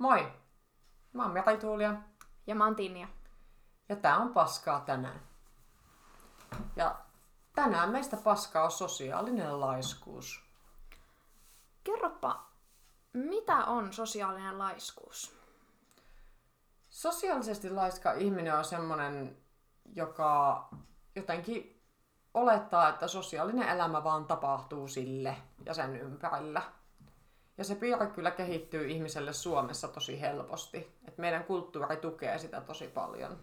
Moi! Mä oon Mira Tuulia Ja mä oon Tinja. ja tää on Paskaa tänään. Ja tänään meistä paskaa on sosiaalinen laiskuus. Kerropa, mitä on sosiaalinen laiskuus? Sosiaalisesti laiska ihminen on semmonen, joka jotenkin olettaa, että sosiaalinen elämä vaan tapahtuu sille ja sen ympärillä. Ja se piirre kyllä kehittyy ihmiselle Suomessa tosi helposti. Et meidän kulttuuri tukee sitä tosi paljon.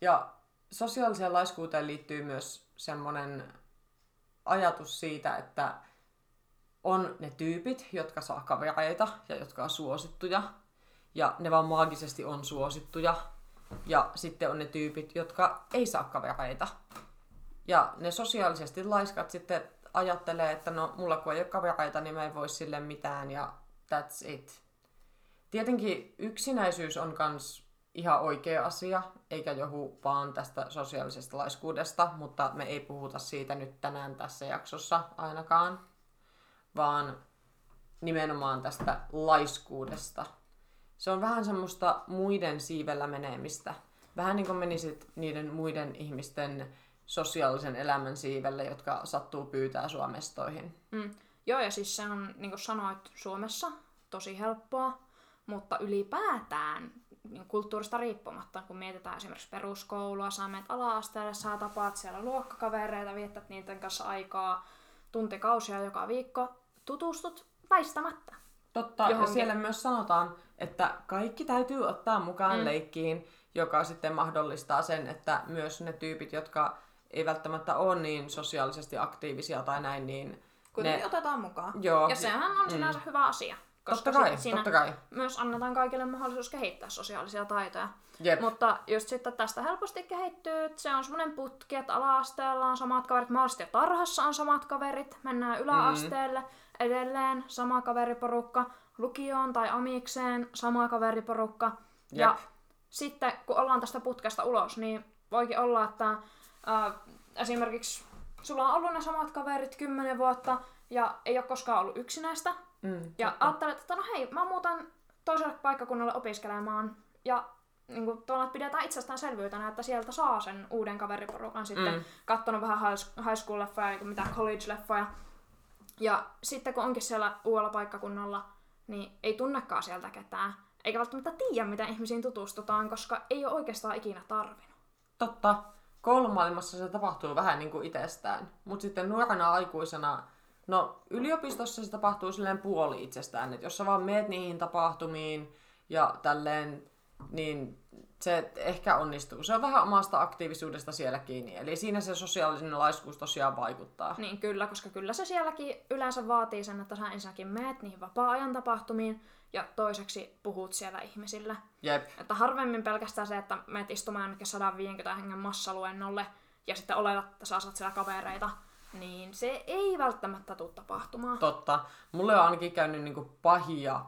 Ja sosiaaliseen laiskuuteen liittyy myös semmoinen ajatus siitä, että on ne tyypit, jotka saa kavereita ja jotka on suosittuja. Ja ne vaan maagisesti on suosittuja. Ja sitten on ne tyypit, jotka ei saa kavereita. Ja ne sosiaalisesti laiskat sitten ajattelee, että no mulla kun ei ole kavereita, niin mä en voi sille mitään ja that's it. Tietenkin yksinäisyys on kans ihan oikea asia, eikä johu vaan tästä sosiaalisesta laiskuudesta, mutta me ei puhuta siitä nyt tänään tässä jaksossa ainakaan, vaan nimenomaan tästä laiskuudesta. Se on vähän semmoista muiden siivellä menemistä. Vähän niin kuin menisit niiden muiden ihmisten sosiaalisen elämän siivelle, jotka sattuu pyytää sua mestoihin. Mm. Joo, ja siis se on, niin kuin sanoit, Suomessa tosi helppoa, mutta ylipäätään niin kulttuurista riippumatta, kun mietitään esimerkiksi peruskoulua, sä menet ala-asteelle, sä tapaat siellä luokkakavereita, viettät niiden kanssa aikaa tuntikausia joka viikko, tutustut väistämättä. Totta, ja Johonkin. siellä myös sanotaan, että kaikki täytyy ottaa mukaan Mm. leikkiin, joka sitten mahdollistaa sen, että myös ne tyypit, jotka ei välttämättä ole niin sosiaalisesti aktiivisia tai näin, niin Kuitenkin ne... otetaan mukaan. Joo, Ja sehän on sinänsä hyvä asia. Koska Totta kai, siinä totta kai. myös annetaan kaikille mahdollisuus kehittää sosiaalisia taitoja. Jep. Mutta just sitten tästä helposti kehittyy, että se on semmoinen putki, että ala-asteella on samat kaverit, mahdollisesti jo tarhassa on samat kaverit, mennään yläasteelle, Mm. edelleen sama kaveriporukka, lukioon tai amikseen sama kaveriporukka. Ja Jep. sitten kun ollaan tästä putkesta ulos, niin voikin olla, että äh, esimerkiksi sulla on ollut ne samat kaverit kymmenen vuotta ja ei ole koskaan ollut yksinäistä. Mm, Ja totta. ajattelet, että no hei, mä muutan toiselle paikkakunnalle opiskelemaan. Ja niin kuin, tuolla pidetään itsestäänselvyytenä, että sieltä saa sen uuden kaveriporukan sitten. Mm. Katsonut vähän high school-leffoja, niin mitä college-leffoja. Ja sitten kun onkin siellä uudella paikkakunnalla, niin ei tunnekaan sieltä ketään. Eikä välttämättä tiedä, miten ihmisiin tutustutaan, koska ei ole oikeastaan ikinä tarvinnut. Totta. Koulumaailmassa se tapahtuu vähän niin kuin itsestään. Mutta sitten nuorena aikuisena, no yliopistossa se tapahtuu silleen puoli itsestään. Että jos sä vaan meet niihin tapahtumiin ja tälleen, niin se ehkä onnistuu. Se on vähän omasta aktiivisuudesta siellä kiinni. Eli siinä se sosiaalinen laiskuus tosiaan vaikuttaa. Niin kyllä, koska kyllä se sielläkin yleensä vaatii sen, että sä ensinnäkin meet niihin vapaa-ajan tapahtumiin ja toiseksi puhut siellä ihmisille. Jep. Että harvemmin pelkästään se, että meet istumaan jonnekin 150 hengen massaluennolle ja sitten oletat, että sä saat siellä kavereita, niin se ei välttämättä tule tapahtumaan. Totta. Mulle on ainakin käynyt niinku pahia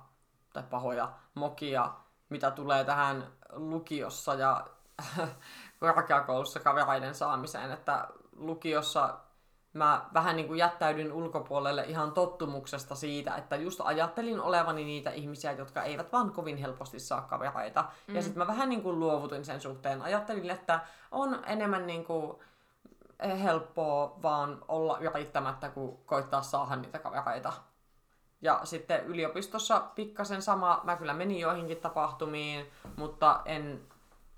tai pahoja mokia, mitä tulee tähän lukiossa ja korkeakoulussa kavereiden saamiseen, että lukiossa mä vähän niin kuin jättäydyn ulkopuolelle ihan tottumuksesta siitä, että just ajattelin olevani niitä ihmisiä, jotka eivät vaan kovin helposti saa kavereita. Mm. Ja sitten mä vähän niin kuin luovutin sen suhteen. Ajattelin, että on enemmän niin kuin helppoa vaan olla yrittämättä, kuin koittaa saada niitä kavereita. Ja sitten yliopistossa pikkasen sama, mä kyllä menin joihinkin tapahtumiin, mutta en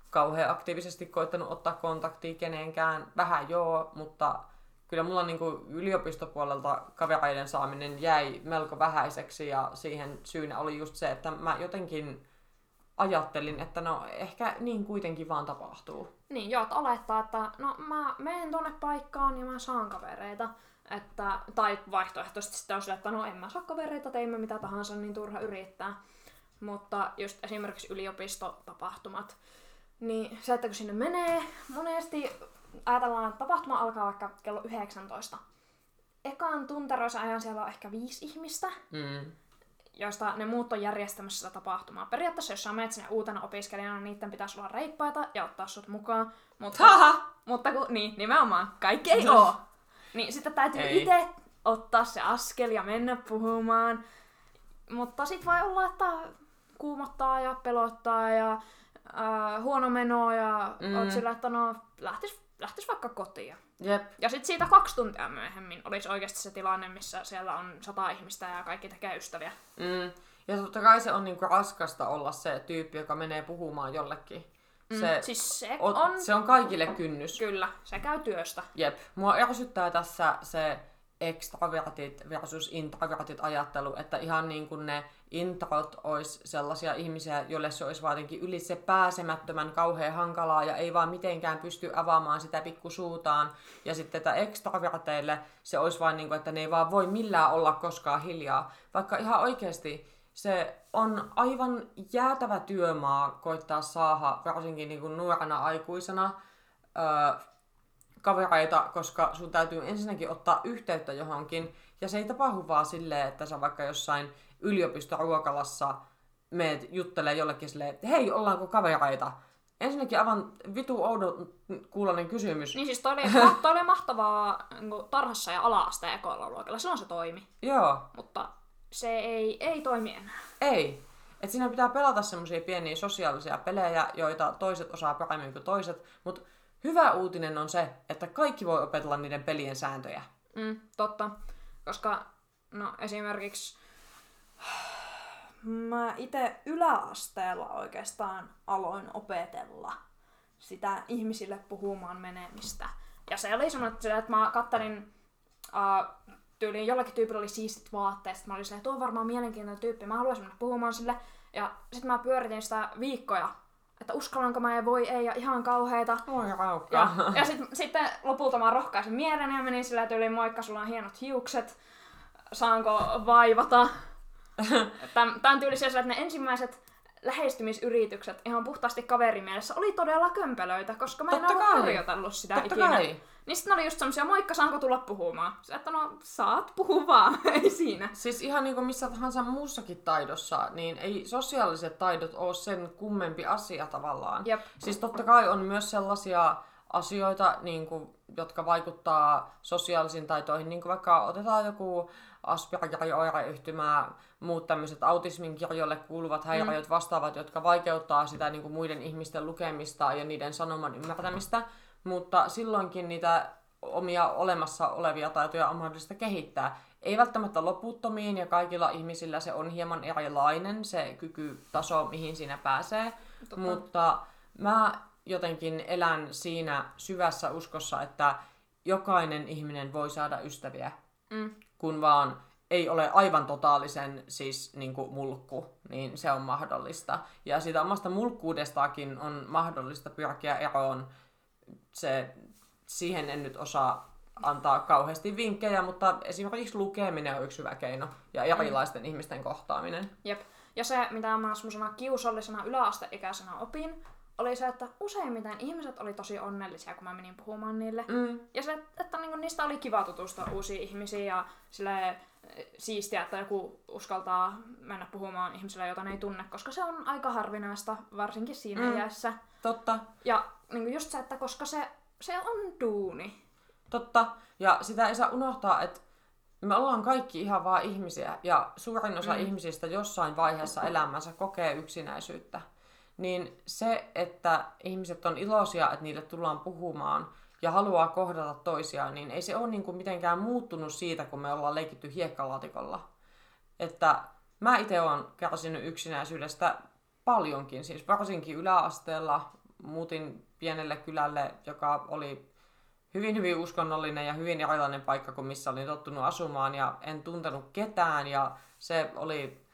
kauhean aktiivisesti koittanut ottaa kontaktia kenenkään. Vähän joo, mutta kyllä mulla niinku yliopistopuolelta kavereiden saaminen jäi melko vähäiseksi ja siihen syynä oli just se, että mä jotenkin ajattelin, että no ehkä niin kuitenkin vaan tapahtuu. Niin, joo, että olettaa, että no mä menen tuonne paikkaan ja mä saan kavereita. Että, tai vaihtoehtoisesti sitten on sille, että no en mä saa kavereita, teimme mitä tahansa, niin turha yrittää. Mutta just esimerkiksi yliopistotapahtumat, niin se, että kun sinne menee, monesti ajatellaan, että tapahtuma alkaa vaikka kello 19. Ekan tunteroisen ajan siellä on ehkä viisi ihmistä, Mm. joista ne muut on järjestämässä sitä tapahtumaa. Periaatteessa, jos sä menet sinne uutena opiskelijana, niin niiden pitäisi olla reippaita ja ottaa sut mukaan. Mutta, Haha! mutta kun, niin, nimenomaan, kaikki ei oo. Niin sitten täytyy itse ottaa se askel ja mennä puhumaan. Mutta sit voi olla, että kuumottaa ja pelottaa ja äh, huono meno ja Mm. mm. oot sillä, että no lähtis, lähtis vaikka kotiin. Jep. Ja sitten siitä kaksi tuntia myöhemmin olisi oikeasti se tilanne, missä siellä on sata ihmistä ja kaikki tekee ystäviä. Mm. Ja totta kai se on niinku raskasta olla se tyyppi, joka menee puhumaan jollekin. Se, Mm, siis se on, on, se on kaikille kynnys. kyllä, se käy työstä. Jep. Mua ärsyttää tässä se extravertit versus introvertit ajattelu, että ihan niin kuin ne introt olisi sellaisia ihmisiä, joille se olisi jotenkin ylitse pääsemättömän kauhean hankalaa ja ei vaan mitenkään pysty avaamaan sitä pikkusuutaan. Ja sitten että extraverteille se olisi vain niin kuin, että ne ei vaan voi millään olla koskaan hiljaa. Vaikka ihan oikeasti se on aivan jäätävä työmaa koittaa saada, varsinkin niin kuin nuorena aikuisena, öö, kavereita, koska sun täytyy ensinnäkin ottaa yhteyttä johonkin, ja se ei tapahdu vaan silleen, että sä vaikka jossain yliopistoruokalassa meet juttelee jollekin silleen, että hei, ollaanko kavereita? Ensinnäkin aivan vitu oudon kuulonen kysymys. Niin siis toi oli, toi oli mahtavaa niin tarhassa ja ala-asteen ekoilla luokalla. Silloin se toimi. Joo, Mutta se ei, ei toimi enää. ei. Et siinä pitää pelata semmoisia pieniä sosiaalisia pelejä, joita toiset osaa paremmin kuin toiset, mutta hyvä uutinen on se, että kaikki voi opetella niiden pelien sääntöjä. Mm, totta. Koska no esimerkiksi mä itse yläasteella oikeastaan aloin opetella sitä ihmisille puhumaan menemistä. Ja se oli semmoinen, että mä kattelin uh, tyyliin jollakin tyypillä oli siistit vaatteet, mä olin silleen, tuo on varmaan mielenkiintoinen tyyppi, mä haluaisin mennä puhumaan sille. Ja sitten mä pyöritin sitä viikkoja, että uskallanko mä ja voi ei, ja ihan kauheita. Oi raukka. Ja, ja sit, sitten lopulta mä rohkaisin mielen ja menin sillä tyyliin, moikka, sulla on hienot hiukset, saanko vaivata. Tämän, tämän tyylisiä että ne ensimmäiset lähestymisyritykset ihan puhtaasti kaverimielessä oli todella kömpelöitä, koska mä en Totta ollut harjoitellut sitä Totta ikinä. kai. Niin sitten oli just semmosia, moikka, saanko tulla puhumaan? Sä, että no, saat puhua vaan, ei siinä. Siis ihan niin kuin missä tahansa muussakin taidossa, niin ei sosiaaliset taidot ole sen kummempi asia tavallaan. Jep. Siis totta kai on myös sellaisia asioita, niin kuin, jotka vaikuttaa sosiaalisiin taitoihin, niin kuin vaikka otetaan joku Aspergerin oireyhtymä, muut tämmöiset autismin kirjoille kuuluvat häiriöt Mm. vastaavat, jotka vaikeuttaa sitä niin kuin muiden ihmisten lukemista ja niiden sanoman ymmärtämistä, mutta silloinkin niitä omia olemassa olevia taitoja on mahdollista kehittää. Ei välttämättä loputtomiin ja kaikilla ihmisillä se on hieman erilainen se kykytaso, mihin siinä pääsee, Totta. mutta mä jotenkin elän siinä syvässä uskossa, että jokainen ihminen voi saada ystäviä, Mm. Kun vaan ei ole aivan totaalisen siis niin kuin mulkku, niin se on mahdollista. Ja siitä omasta mulkkuudestakin on mahdollista pyrkiä eroon. Se, siihen en nyt osaa antaa kauheasti vinkkejä, mutta esimerkiksi lukeminen on yksi hyvä keino ja erilaisten ihmisten kohtaaminen. Jep. Ja se, mitä mä semmoisena kiusallisena yläasteikäisenä opin, oli se, että useimmiten ihmiset oli tosi onnellisia, kun mä menin puhumaan niille. Mm, Ja se, että niinku niistä oli kiva tutustua uusiin ihmisiin ja sille siistiä, että joku uskaltaa mennä puhumaan ihmisille, jota ne ei tunne, koska se on aika harvinaista, varsinkin siinä Mm. mm. iässä. totta. Ja niinku just se, että koska se, se on duuni. Totta. Ja sitä ei saa unohtaa, että me ollaan kaikki ihan vaan ihmisiä ja suurin osa mm. ihmisistä jossain vaiheessa elämänsä kokee yksinäisyyttä. Niin se, että ihmiset on iloisia, että niille tullaan puhumaan ja haluaa kohdata toisiaan, niin ei se ole niin kuin mitenkään muuttunut siitä, kun me ollaan leikitty hiekkalaatikolla. Että mä itse olen kärsinyt yksinäisyydestä paljonkin, siis varsinkin yläasteella muutin pienelle kylälle, joka oli hyvin hyvin uskonnollinen ja hyvin erilainen paikka kuin missä olin tottunut asumaan ja en tuntenut ketään ja se oli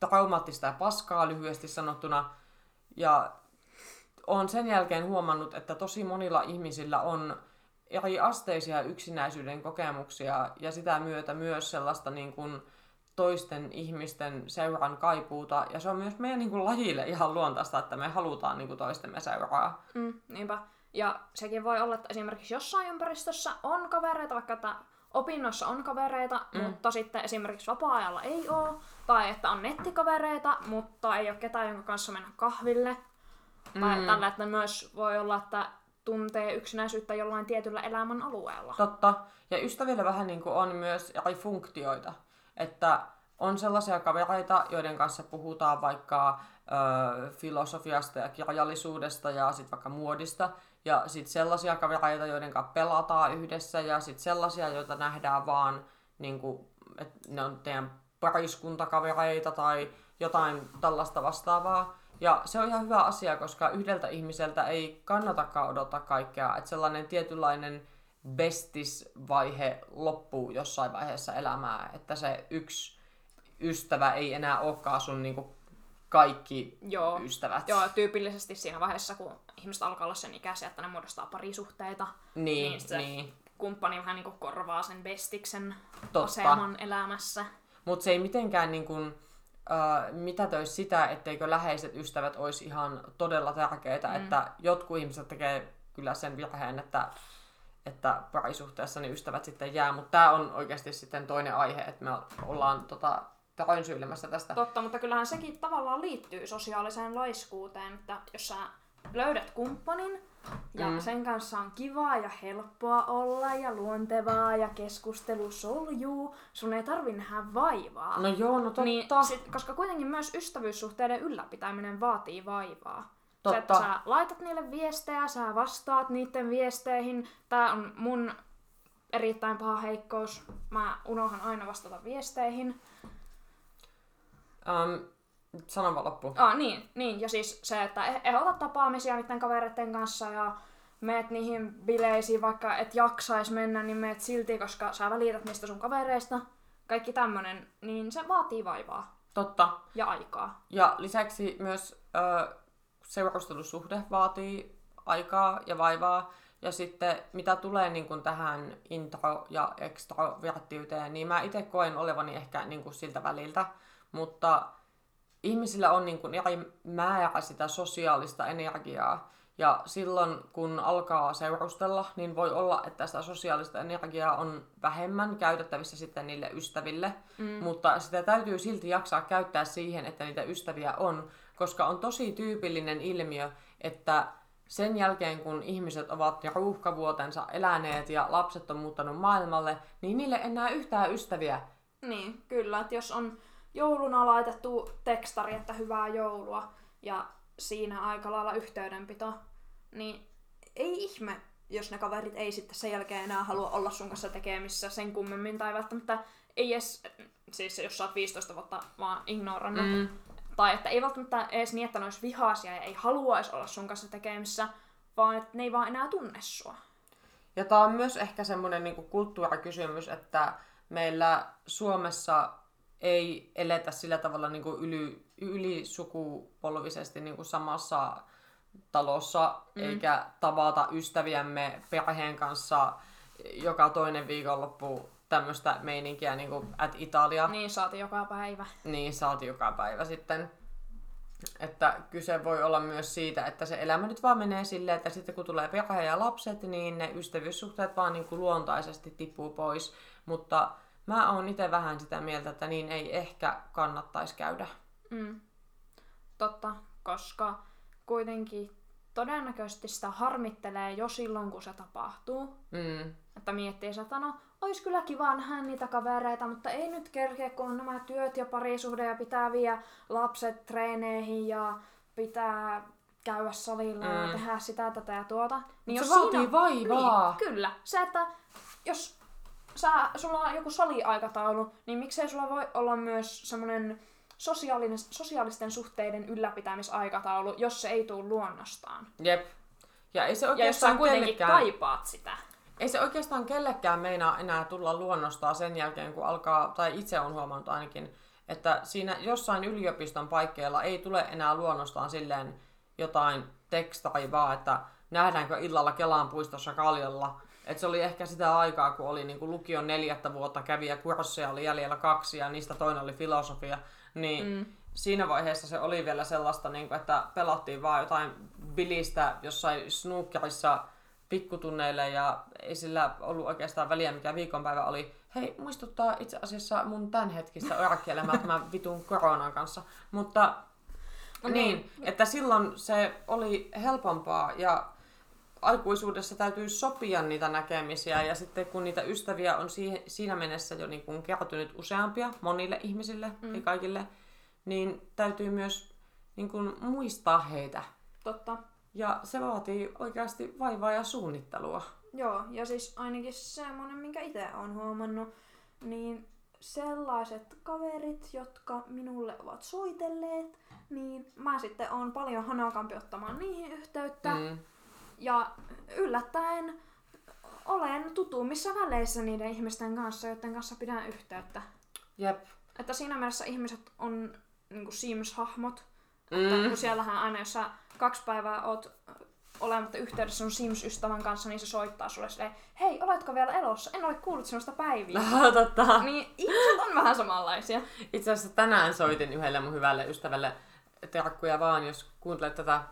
traumaattista ja paskaa lyhyesti sanottuna. Ja olen sen jälkeen huomannut, että tosi monilla ihmisillä on eri asteisia yksinäisyyden kokemuksia ja sitä myötä myös sellaista niin kuin toisten ihmisten seuran kaipuuta. Ja se on myös meidän niin kuin lajille ihan luontaista, että me halutaan niin kuin toistemme seuraa. Mm, niinpä. Ja sekin voi olla, että esimerkiksi jossain ympäristössä on kavereita, vaikka että opinnoissa on kavereita, Mm. mutta sitten esimerkiksi vapaa-ajalla ei ole. Tai että on nettikavereita, mutta ei ole ketään, jonka kanssa mennä kahville. Mm. Tai tällä, että myös voi olla, että tuntee yksinäisyyttä jollain tietyllä elämän alueella. Totta. Ja ystävillä vähän niin kuin on myös eri funktioita. Että on sellaisia kavereita, joiden kanssa puhutaan vaikka ö, filosofiasta ja kirjallisuudesta ja sitten vaikka muodista. Ja sitten sellaisia kavereita, joiden kanssa pelataan yhdessä ja sitten sellaisia, joita nähdään vaan, niin kuin, että ne on teidän pariskuntakavereita tai jotain tällaista vastaavaa. Ja se on ihan hyvä asia, koska yhdeltä ihmiseltä ei kannatakaan odottaa kaikkea. Että sellainen tietynlainen bestis-vaihe loppuu jossain vaiheessa elämää. Että se yksi ystävä ei enää olekaan sun niinku kaikki Joo. ystävät. Joo, tyypillisesti siinä vaiheessa, kun ihmiset alkaa olla sen ikäisiä, että ne muodostaa parisuhteita, Niin, Niin se- niin. kumppani vähän niin korvaa sen bestiksen Totta. aseman elämässä. Mutta se ei mitenkään niin kuin, äh, mitätöisi sitä, etteikö läheiset ystävät olisi ihan todella tärkeitä. Mm. Että jotkut ihmiset tekee kyllä sen virheen, että, että parisuhteessa niin ystävät sitten jää. Mutta tämä on oikeasti sitten toinen aihe, että me ollaan tota, rönsyilemässä tästä. Totta, mutta kyllähän sekin tavallaan liittyy sosiaaliseen laiskuuteen, että jos sä löydät kumppanin ja Mm. sen kanssa on kivaa ja helppoa olla ja luontevaa ja keskustelu soljuu, sun ei tarvi nähdä vaivaa. No joo, no totta. Niin, sit, koska kuitenkin myös ystävyyssuhteiden ylläpitäminen vaatii vaivaa. Totta. Että sä laitat niille viestejä, sä vastaat niiden viesteihin. Tää on mun erittäin paha heikkous. Mä unohan aina vastata viesteihin. Um, sano vaan loppu. Ah, niin, niin, ja siis se, että eh- ehdotat tapaamisia niiden kavereiden kanssa ja meet niihin bileisiin, vaikka et jaksais mennä, niin meet silti, koska sä välität niistä sun kavereista. Kaikki tämmönen, niin se vaatii vaivaa Totta. ja aikaa. Ja lisäksi myös ö, seurustelusuhde vaatii aikaa ja vaivaa. Ja sitten mitä tulee niin kuin tähän intro- ja extroverttiyteen, niin mä itse koen olevani ehkä niin kuin siltä väliltä. Mutta ihmisillä on niin kuin eri määrä sitä sosiaalista energiaa. Ja silloin kun alkaa seurustella, niin voi olla, että sitä sosiaalista energiaa on vähemmän käytettävissä sitten niille ystäville. Mm. Mutta sitä täytyy silti jaksaa käyttää siihen, että niitä ystäviä on. Koska on tosi tyypillinen ilmiö, että sen jälkeen kun ihmiset ovat jo ruuhkavuotensa eläneet ja lapset on muuttanut maailmalle, niin niille enää yhtään ystäviä. Niin, kyllä, että jos on jouluna laitettu tekstari, että hyvää joulua, ja siinä aika lailla yhteydenpito, niin ei ihme, jos ne kaverit ei sitten sen jälkeen enää halua olla sun kanssa tekemissä sen kummemmin, tai välttämättä ei edes, siis jos sä oot 15 vuotta vaan ignorannut, mm. tai että ei välttämättä edes niin, että ne olisi vihaisia ja ei haluaisi olla sun kanssa tekemissä, vaan että ne ei vaan enää tunne sua. Ja tämä on myös ehkä semmoinen niin kulttuurikysymys, että meillä Suomessa ei eletä sillä tavalla niin kuin yli, ylisukupolvisesti niin kuin samassa talossa, mm. eikä tavata ystäviämme perheen kanssa joka toinen viikonloppu tämmöistä meininkiä niin kuin at Italia. Niin saati joka päivä. Niin, saati joka päivä sitten. Että kyse voi olla myös siitä, että se elämä nyt vaan menee silleen, että sitten kun tulee perhe ja lapset, niin ne ystävyyssuhteet vaan niin kuin luontaisesti tippuu pois. Mutta mä oon itse vähän sitä mieltä, että niin ei ehkä kannattaisi käydä. Mm. Totta, koska kuitenkin todennäköisesti sitä harmittelee jo silloin, kun se tapahtuu. Mm. Että miettii, että no, olisi kyllä kiva nähdä niitä kavereita, mutta ei nyt kerkeä, kun on nämä työt ja parisuhde ja pitää viedä lapset treeneihin ja pitää käydä salilla mm. ja tehdä sitä, tätä ja tuota. Niin se vaatii vaivaa. Niin, kyllä. Se, että jos sä, sulla on joku saliaikataulu, niin miksei sulla voi olla myös semmoinen sosiaalinen, sosiaalisten suhteiden ylläpitämisaikataulu, jos se ei tule luonnostaan. Jep. Ja ei se Ja jos sä oikeastaan kuitenkin kellekään... kaipaat sitä. Ei se oikeastaan kellekään meinaa enää tulla luonnostaan sen jälkeen, kun alkaa, tai itse on huomannut ainakin, että siinä jossain yliopiston paikkeilla ei tule enää luonnostaan silleen jotain tekstaria vaan, että nähdäänkö illalla Kelan puistossa kaljalla. Et se oli ehkä sitä aikaa, kun oli niinku lukion neljättä vuotta kävi ja kursseja oli jäljellä kaksi ja niistä toinen oli filosofia. Niin mm. siinä vaiheessa se oli vielä sellaista, niinku, että pelattiin vaan jotain bilistä jossain snookerissa pikkutunneille ja ei sillä ollut oikeastaan väliä, mikä viikonpäivä oli. Hei, muistuttaa itse asiassa mun tämänhetkistä arkielämää tämän vitun koronan kanssa. Mutta No niin, että silloin se oli helpompaa ja aikuisuudessa täytyy sopia niitä näkemisiä ja sitten kun niitä ystäviä on siihen, siinä mennessä jo niin kuin kertynyt useampia monille ihmisille, mm. ei kaikille, niin täytyy myös niin kuin muistaa heitä. Totta. Ja se vaatii oikeasti vaivaa ja suunnittelua. Joo, ja siis ainakin semmonen, minkä itse olen huomannut, niin sellaiset kaverit, jotka minulle ovat soitelleet, niin mä sitten on paljon hanakampi ottamaan niihin yhteyttä. Mm. Ja yllättäen olen tutummissa väleissä niiden ihmisten kanssa, joiden kanssa pidän yhteyttä. Jep. Että siinä mielessä ihmiset on niin Sims-hahmot. Mm. Että kun siellähän aina, jos sä kaksi päivää oot olematta yhteydessä sun Sims-ystävän kanssa, niin se soittaa sulle silleen, hei, oletko vielä elossa? En ole kuullut sinusta päiviä. Totta. Niin ihmiset on vähän samanlaisia. Itse asiassa tänään soitin yhdelle mun hyvälle ystävälle terkkuja vaan, jos kuuntelet tätä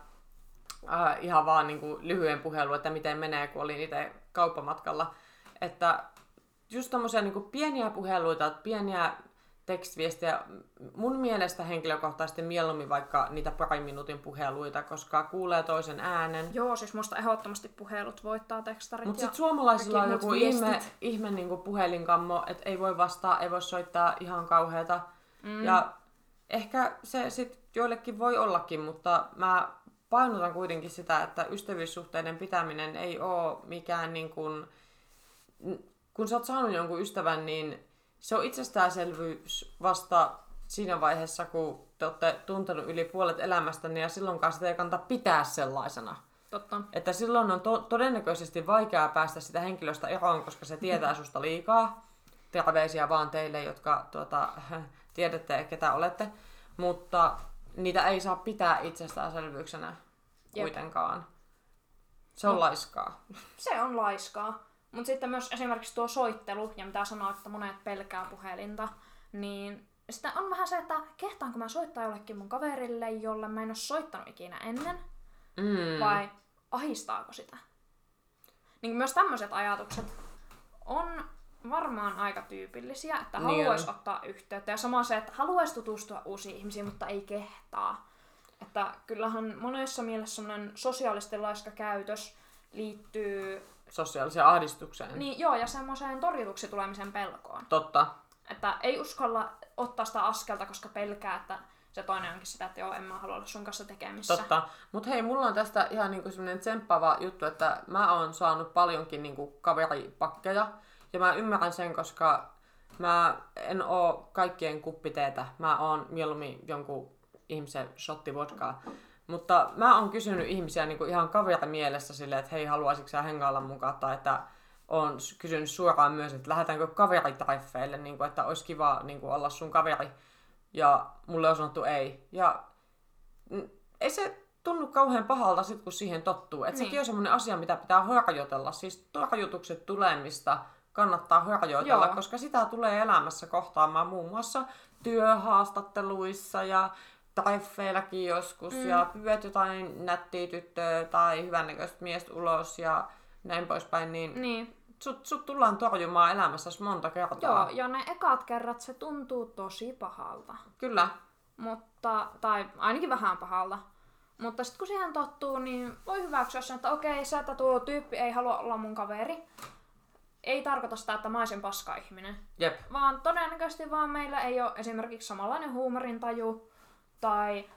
äh, ihan vaan niin kuin lyhyen puhelun, että miten menee, kun olin itse kauppamatkalla. Että just tommosia niin pieniä puheluita, pieniä tekstiviestejä. Mun mielestä henkilökohtaisesti mieluummin vaikka niitä parin minuutin puheluita, koska kuulee toisen äänen. Joo, siis musta ehdottomasti puhelut voittaa tekstarit. Mutta sitten suomalaisilla on joku ihme, ihme niinku puhelinkammo, että ei voi vastaa, ei voi soittaa ihan kauheata. Mm. Ja ehkä se sitten joillekin voi ollakin, mutta mä painotan kuitenkin sitä, että ystävyyssuhteiden pitäminen ei ole mikään niin kuin, kun sä oot saanut jonkun ystävän, niin se on itsestäänselvyys vasta siinä vaiheessa, kun te olette tuntenut yli puolet elämästäni ja silloinkaan sitä ei kannata pitää sellaisena. Totta. Että silloin on to- todennäköisesti vaikeaa päästä sitä henkilöstä eroon, koska se tietää susta liikaa. Terveisiä vaan teille, jotka tuota, tiedätte, ketä olette. Mutta niitä ei saa pitää itsestäänselvyyksenä kuitenkaan. Se on no, laiskaa. Se on laiskaa. Mutta sitten myös esimerkiksi tuo soittelu, ja mitä sanoit, että monet pelkää puhelinta, niin sitten on vähän se, että kehtaanko mä soittaa jollekin mun kaverille, jolle mä en ole soittanut ikinä ennen, mm. vai ahistaako sitä? Niin myös tämmöiset ajatukset on varmaan aika tyypillisiä, että niin haluaisi ottaa yhteyttä. Ja sama se, että haluaisi tutustua uusiin ihmisiin, mutta ei kehtaa. Että kyllähän monessa mielessä semmoinen sosiaalisten laiska käytös liittyy sosiaaliseen ahdistukseen. Niin, joo, ja semmoiseen torjutuksi tulemisen pelkoon. Totta. Että ei uskalla ottaa sitä askelta, koska pelkää, että se toinen onkin sitä, että joo, en mä halua olla sun kanssa tekemissä. Totta. Mutta hei, mulla on tästä ihan niinku semmoinen tsemppaava juttu, että mä oon saanut paljonkin niinku kaveripakkeja. Ja mä ymmärrän sen, koska mä en oo kaikkien kuppiteetä. Mä oon mieluummin jonkun ihmisen shotti vodkaa. Mutta mä oon kysynyt ihmisiä niin kuin ihan kaverita mielessä silleen, että hei, haluaisitko sä hengailla mukaan, tai että on kysynyt suoraan myös, että lähdetäänkö kaveritaifeille, niin kuin, että olisi kiva niin kuin, olla sun kaveri. Ja mulle on sanottu ei. Ja ei se tunnu kauhean pahalta sit, kun siihen tottuu. Että niin. sekin on semmoinen asia, mitä pitää harjoitella. Siis harjoitukset tulemista kannattaa harjoitella, Joo. koska sitä tulee elämässä kohtaamaan muun muassa työhaastatteluissa ja taifeillakin joskus mm. ja pyydät jotain nättiä tyttöä tai hyvännäköistä miestä ulos ja näin poispäin, niin, niin. Sut, sut tullaan torjumaan elämässä monta kertaa. Joo, ja ne ekat kerrat se tuntuu tosi pahalta. Kyllä. Mutta, tai ainakin vähän pahalta. Mutta sitten kun siihen tottuu, niin voi hyväksyä sen, että okei, se, että tuo tyyppi ei halua olla mun kaveri, ei tarkoita sitä, että mä olisin paska ihminen. Jep. Vaan todennäköisesti vaan meillä ei ole esimerkiksi samanlainen huumorintaju, tai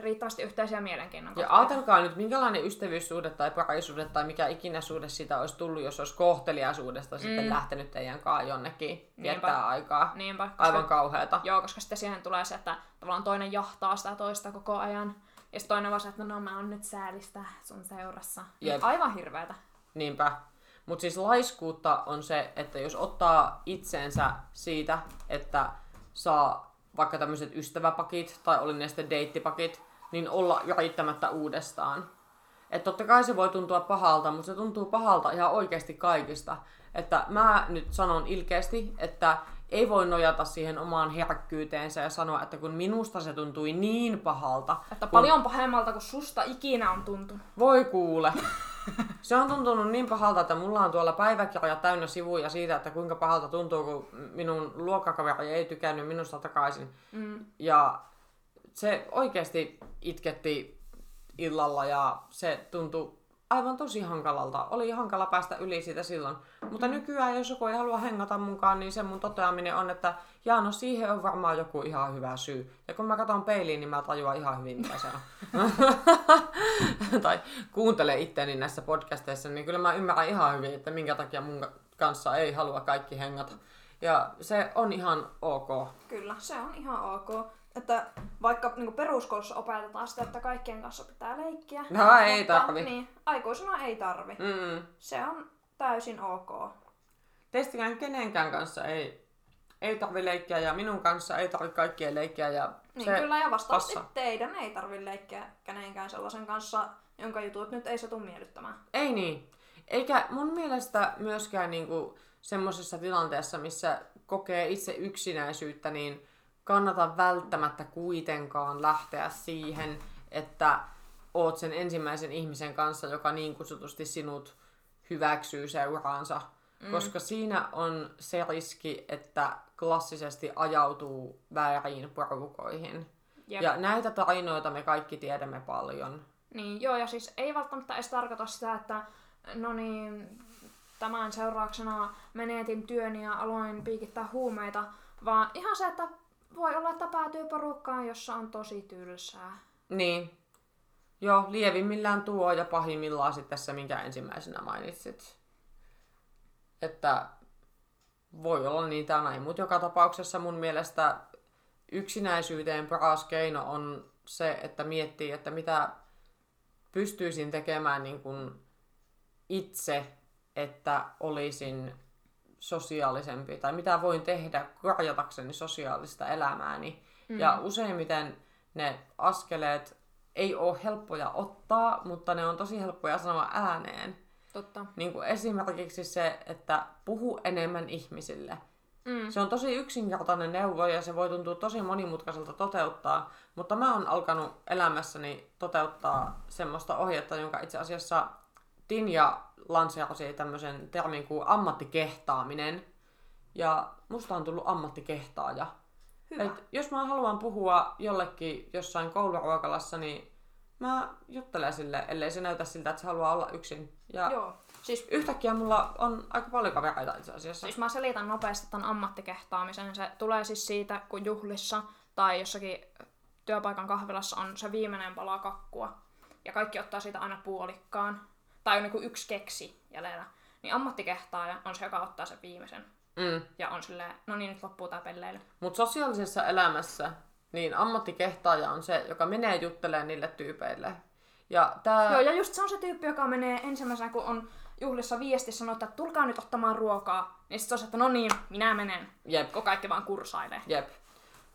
riittävästi yhteisiä mielenkiinnon Ja ajatelkaa nyt, minkälainen ystävyyssuhde tai parisuhde tai mikä ikinä suhde siitä olisi tullut, jos olisi kohteliaisuudesta mm. sitten lähtenyt teidän kanssa jonnekin viettää Niinpä. aikaa. Niinpä. Koska, Aivan kauheata. Joo, koska sitten siihen tulee se, että tavallaan toinen jahtaa sitä toista koko ajan. Ja sitten toinen vaan se, että no, no mä oon nyt säälistä sun seurassa. Niin Jep. Aivan hirveetä. Niinpä. Mutta siis laiskuutta on se, että jos ottaa itseensä siitä, että saa vaikka tämmöiset ystäväpakit tai oli ne sitten deittipakit, niin olla riittämättä uudestaan. Että totta kai se voi tuntua pahalta, mutta se tuntuu pahalta ihan oikeasti kaikista. Että mä nyt sanon ilkeästi, että ei voi nojata siihen omaan herkkyyteensä ja sanoa, että kun minusta se tuntui niin pahalta. Että kun... paljon pahemmalta kuin susta ikinä on tuntunut. Voi kuule. Se on tuntunut niin pahalta, että mulla on tuolla päiväkirja täynnä sivuja siitä, että kuinka pahalta tuntuu, kun minun luokkakaveri ei tykännyt minusta takaisin. Mm. Ja se oikeasti itketti illalla ja se tuntui aivan tosi hankalalta. Oli hankala päästä yli siitä silloin. Mutta nykyään, jos joku ei halua hengata mukaan, niin se mun toteaminen on, että jaa, no siihen on varmaan joku ihan hyvä syy. Ja kun mä katson peiliin, niin mä tajuan ihan hyvin, mitä se on. tai kuuntele itteeni näissä podcasteissa, niin kyllä mä ymmärrän ihan hyvin, että minkä takia mun kanssa ei halua kaikki hengata. Ja se on ihan ok. Kyllä, se on ihan ok. Että vaikka niin peruskoulussa opetetaan sitä, että kaikkien kanssa pitää leikkiä. No ei tarvi. Niin, aikuisena ei tarvi. Mm-mm. Se on täysin ok. Teistikään kenenkään kanssa ei, ei tarvi leikkiä ja minun kanssa ei tarvi kaikkien leikkiä. Ja Niin se kyllä, ja vastaavasti teidän ei tarvi leikkiä kenenkään sellaisen kanssa, jonka jutut nyt ei satu miellyttämään. Ei niin. Eikä mun mielestä myöskään niinku semmoisessa tilanteessa, missä kokee itse yksinäisyyttä, niin kannata välttämättä kuitenkaan lähteä siihen, että oot sen ensimmäisen ihmisen kanssa, joka niin kutsutusti sinut hyväksyy seuraansa. Mm. Koska siinä on se riski, että klassisesti ajautuu väärin porukoihin. Jep. Ja näitä tarinoita me kaikki tiedämme paljon. Niin, joo, ja siis ei välttämättä edes tarkoita sitä, että no niin, tämän seurauksena menetin työni ja aloin piikittää huumeita, vaan ihan se, että voi olla, päätyy porukkaan, jossa on tosi tylsää. Niin. Joo, lievimmillään tuo ja pahimmillaan sitten se, minkä ensimmäisenä mainitsit. Että voi olla tai näin, mutta joka tapauksessa mun mielestä yksinäisyyteen paras keino on se, että miettii, että mitä pystyisin tekemään niin kuin itse, että olisin sosiaalisempi, tai mitä voin tehdä korjatakseni sosiaalista elämääni. Mm. Ja useimmiten ne askeleet ei ole helppoja ottaa, mutta ne on tosi helppoja sanoa ääneen. Totta. Niin kuin esimerkiksi se, että puhu enemmän ihmisille. Mm. Se on tosi yksinkertainen neuvo ja se voi tuntua tosi monimutkaiselta toteuttaa, mutta mä oon alkanut elämässäni toteuttaa semmoista ohjetta, jonka itse asiassa Dinja lanseerasi tämmöisen termin kuin ammattikehtaaminen. Ja musta on tullut ammattikehtaaja. Hyvä. Et jos mä haluan puhua jollekin jossain kouluruokalassa, niin mä juttelen sille, ellei se näytä siltä, että se haluaa olla yksin. Ja Joo. Siis, yhtäkkiä mulla on aika paljon kavereita itse asiassa. siis mä selitän nopeasti tämän ammattikehtaamisen. Se tulee siis siitä, kun juhlissa tai jossakin työpaikan kahvilassa on se viimeinen pala kakkua. Ja kaikki ottaa siitä aina puolikkaan. Tai on niinku yksi keksi jäljellä. Niin ammattikehtaaja on se, joka ottaa sen viimeisen. Mm. Ja on silleen, no niin, nyt loppuu tää pelleily. Mutta sosiaalisessa elämässä niin ammattikehtaaja on se, joka menee juttelemaan niille tyypeille. Ja tää... Joo, ja just se on se tyyppi, joka menee ensimmäisenä, kun on juhlissa viesti sanoo, että tulkaa nyt ottamaan ruokaa. Niin sit se on se, että no niin, minä menen. Jep. Kun kaikki vaan kursailee. Jep.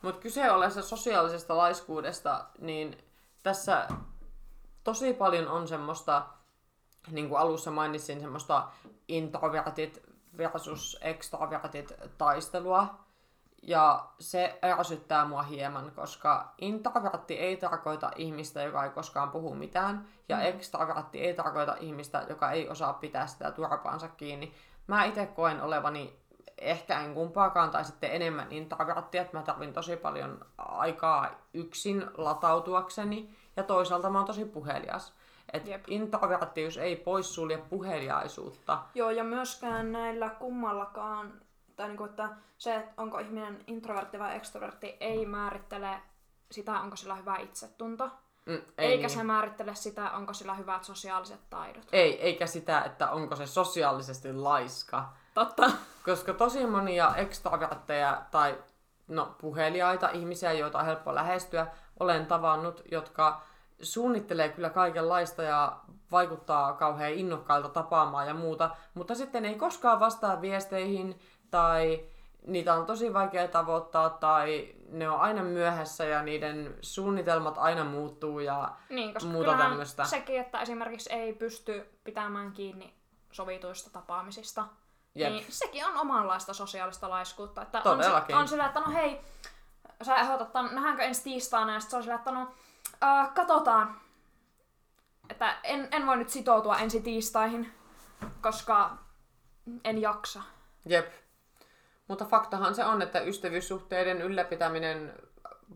Mutta kyse ollessa sosiaalisesta laiskuudesta, niin tässä tosi paljon on semmoista, niin kuin alussa mainitsin, semmoista introvertit versus extrovertit taistelua. Ja se ärsyttää mua hieman, koska introvertti ei tarkoita ihmistä, joka ei koskaan puhu mitään, ja mm. extrovertti ei tarkoita ihmistä, joka ei osaa pitää sitä turpaansa kiinni. Mä itse koen olevani ehkä en kumpaakaan, tai sitten enemmän introverttia, että mä tarvin tosi paljon aikaa yksin latautuakseni, ja toisaalta mä oon tosi puhelias. Et Jep. introverttius ei poissulje puheliaisuutta. Joo, ja myöskään näillä kummallakaan, tai niinku, että se, että onko ihminen introvertti vai extrovertti, ei määrittele sitä, onko sillä hyvä itsetunto. Mm, ei Eikä niin. se määrittele sitä, onko sillä hyvät sosiaaliset taidot. Ei, eikä sitä, että onko se sosiaalisesti laiska. Totta. Koska tosi monia extravertteja tai no, puheliaita ihmisiä, joita on helppo lähestyä, olen tavannut, jotka suunnittelee kyllä kaikenlaista ja vaikuttaa kauhean innokkailta tapaamaan ja muuta, mutta sitten ei koskaan vastaa viesteihin tai niitä on tosi vaikea tavoittaa tai ne on aina myöhässä ja niiden suunnitelmat aina muuttuu ja Niin, koska muuta tämmöistä. sekin, että esimerkiksi ei pysty pitämään kiinni sovituista tapaamisista, Jep. niin sekin on omanlaista sosiaalista laiskuutta. Että on, se, on sillä, että no hei, sä ehdotat, nähdäänkö ensi tiistaina, ja sitten se on sillä, että no äh, katsotaan. Että en, en voi nyt sitoutua ensi tiistaihin, koska en jaksa. Jep. Mutta faktahan se on, että ystävyyssuhteiden ylläpitäminen,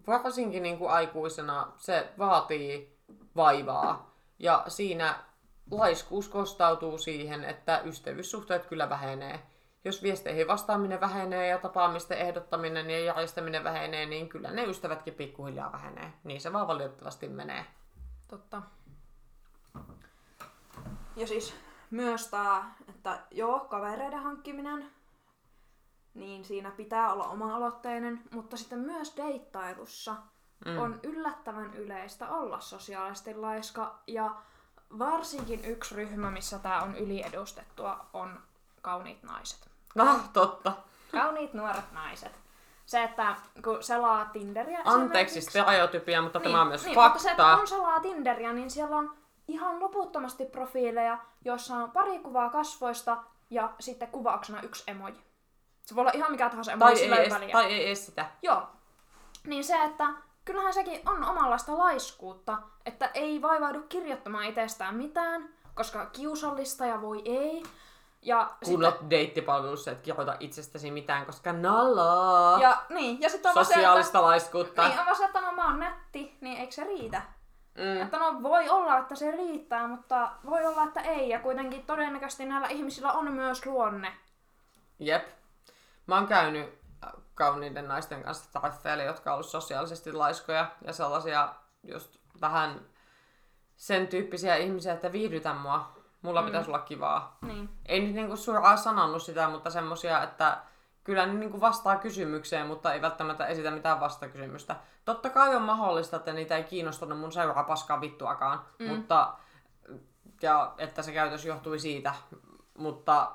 varsinkin niin kuin aikuisena, se vaatii vaivaa. Ja siinä laiskuus kostautuu siihen, että ystävyyssuhteet kyllä vähenee. Jos viesteihin vastaaminen vähenee ja tapaamisten ehdottaminen ja järjestäminen vähenee, niin kyllä ne ystävätkin pikkuhiljaa vähenee. Niin se vaan valitettavasti menee. Totta. Ja siis myös tää, että joo, kavereiden hankkiminen, niin siinä pitää olla oma-aloitteinen, mutta sitten myös deittailussa mm. on yllättävän yleistä olla sosiaalisesti laiska ja varsinkin yksi ryhmä, missä tämä on yliedustettua, on kauniit naiset. Ah, totta. Kauniit nuoret naiset. Se, että kun selaa Tinderiä Anteeksi stereotypia, mutta niin, tämä on myös niin, fakta. Mutta se, että on salaa Tinderiä, niin siellä on ihan loputtomasti profiileja, joissa on pari kuvaa kasvoista ja sitten kuvauksena yksi emoji. Se voi olla ihan mikä tahansa emoji, tai, sillä ei väliä. tai ei edes sitä. Joo. Niin se, että kyllähän sekin on omanlaista laiskuutta, että ei vaivaudu kirjoittamaan itsestään mitään, koska kiusallista ja voi ei. Ja Kun sitten, olet deittipalvelussa, et kirjoita itsestäsi mitään, koska nalaa. ja, niin, ja sitten on vaan se, Sosiaalista että, laiskuutta. niin, on vaan se, että no mä oon nätti, niin eikö se riitä? Mm. Että no voi olla, että se riittää, mutta voi olla, että ei. Ja kuitenkin todennäköisesti näillä ihmisillä on myös luonne. Jep. Mä oon käynyt äh, kauniiden naisten kanssa tarffeille, jotka on ollut sosiaalisesti laiskoja ja sellaisia just vähän sen tyyppisiä ihmisiä, että viihdytä mua. Mulla mm. pitäisi olla kivaa. Niin. Ei nyt niinku suoraan sanonut sitä, mutta semmosia, että kyllä ne niinku vastaa kysymykseen, mutta ei välttämättä esitä mitään vastakysymystä. Totta kai on mahdollista, että niitä ei kiinnostanut mun seuraa paskaa vittuakaan, mm. mutta ja että se käytös johtui siitä, mutta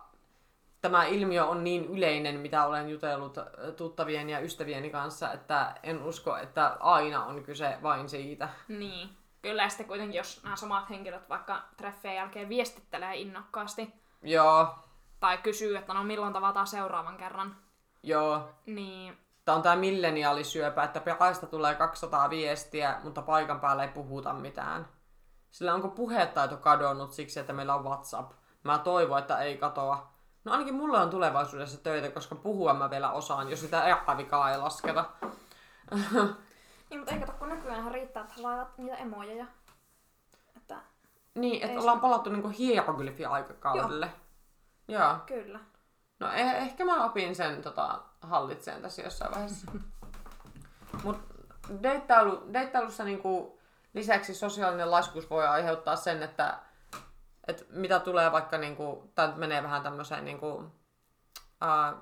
tämä ilmiö on niin yleinen, mitä olen jutellut äh, tuttavien ja ystävieni kanssa, että en usko, että aina on kyse vain siitä. Niin. Kyllä, ja sitten kuitenkin, jos nämä samat henkilöt vaikka treffien jälkeen viestittelee innokkaasti, Joo, tai kysyy, että no milloin tavataan seuraavan kerran, joo. niin Tämä on tämä milleniaalisyöpä, että peräistä tulee 200 viestiä, mutta paikan päällä ei puhuta mitään. Sillä onko puhetaito kadonnut siksi, että meillä on WhatsApp? Mä toivon, että ei katoa. No ainakin mulle on tulevaisuudessa töitä, koska puhua mä vielä osaan, jos sitä epävikaa ei lasketa. Niin, mutta ei kato, kun nykyään riittää, että laitat niitä emojeja. Että, Niin, että ollaan palattu niinku hieroglyfi-aikakaudelle. Joo. Joo. kyllä. No eh- ehkä mä opin sen tota, hallitseen tässä jossain vaiheessa. Mut deittailu, deittailussa niinku, lisäksi sosiaalinen laskuus voi aiheuttaa sen, että et mitä tulee vaikka, niinku, nyt menee vähän tämmöiseen niinku, ää,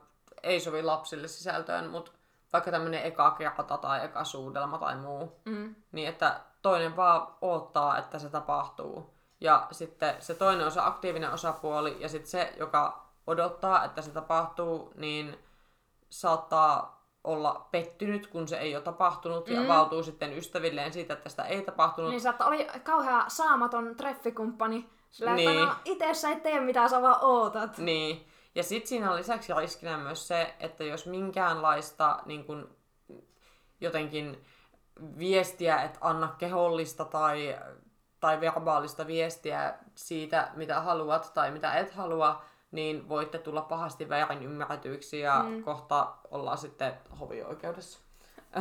ei sovi lapsille sisältöön, mutta vaikka tämmöinen eka kerta tai eka suudelma tai muu, Mm. niin että toinen vaan odottaa, että se tapahtuu. Ja sitten se toinen on se aktiivinen osapuoli, ja sitten se, joka odottaa, että se tapahtuu, niin saattaa olla pettynyt, kun se ei ole tapahtunut, mm. ja avautuu sitten ystävilleen siitä, että sitä ei tapahtunut. Niin että oli kauhea saamaton treffikumppani. Sillä niin. Niin. että no, itse sä et tee mitään, sä vaan ootat. Niin. Ja sitten siinä on lisäksi riskinä myös se, että jos minkäänlaista niin kun, jotenkin viestiä, et anna kehollista tai, tai verbaalista viestiä siitä, mitä haluat tai mitä et halua, niin voitte tulla pahasti väärin ymmärretyiksi ja mm. kohta ollaan sitten hovioikeudessa.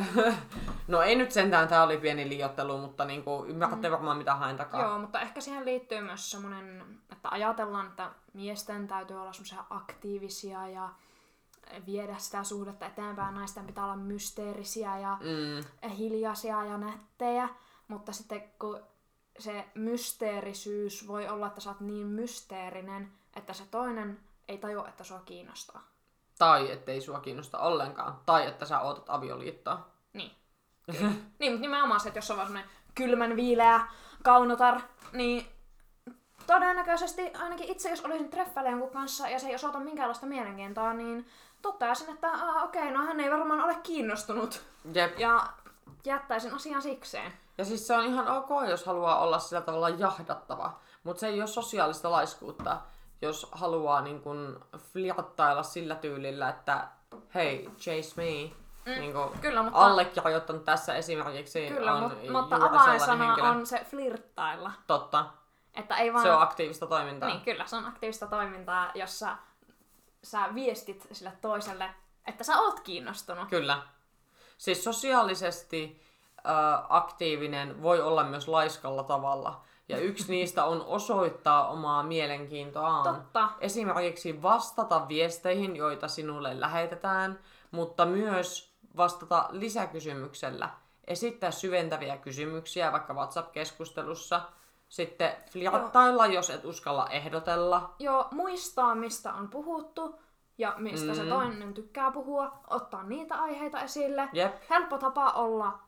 no ei nyt sentään, tämä oli pieni liiottelu, mutta niinku, ymmärrätte varmaan mitä haen takaa. Joo, mutta ehkä siihen liittyy myös semmoinen, että ajatellaan, että miesten täytyy olla semmoisia aktiivisia ja viedä sitä suhdetta eteenpäin. Naisten pitää olla mysteerisiä ja Mm, hiljaisia ja nättejä. Mutta sitten kun se mysteerisyys voi olla, että sä oot niin mysteerinen, että se toinen ei tajua, että sua kiinnostaa. Tai ettei sua kiinnosta ollenkaan. Tai että sä ootat avioliittoa. Niin. niin, mutta nimenomaan se, että jos on vaan semmoinen kylmän viileä kaunotar, niin todennäköisesti ainakin itse, jos olisin treffeillä jonkun kanssa ja se ei osoita minkäänlaista mielenkiintoa, niin toteaisin, että Aa, okei, no hän ei varmaan ole kiinnostunut. Jep. Ja jättäisin asian sikseen. Ja siis se on ihan ok, jos haluaa olla sillä tavalla jahdattava. Mutta se ei ole sosiaalista laiskuutta, jos haluaa niin kun flirttailla sillä tyylillä, että hei, chase me. Mm, niin kun kyllä, mutta- allekirjoittanut tässä esimerkiksi Kyllä, on mut, mutta avainsana henkilö. on se flirttailla. Totta. Että ei vaan... Se on aktiivista toimintaa. Niin, kyllä, se on aktiivista toimintaa, jossa sä viestit sille toiselle, että sä oot kiinnostunut. Kyllä. Siis sosiaalisesti aktiivinen voi olla myös laiskalla tavalla. Ja yksi niistä on osoittaa omaa mielenkiintoaan. Totta. Esimerkiksi vastata viesteihin, joita sinulle lähetetään, mutta myös vastata lisäkysymyksellä. Esittää syventäviä kysymyksiä vaikka WhatsApp-keskustelussa. Sitten flirttailla, jos et uskalla ehdotella. Joo, muistaa mistä on puhuttu ja mistä mm. se toinen tykkää puhua, ottaa niitä aiheita esille. Jep. Helppo tapa olla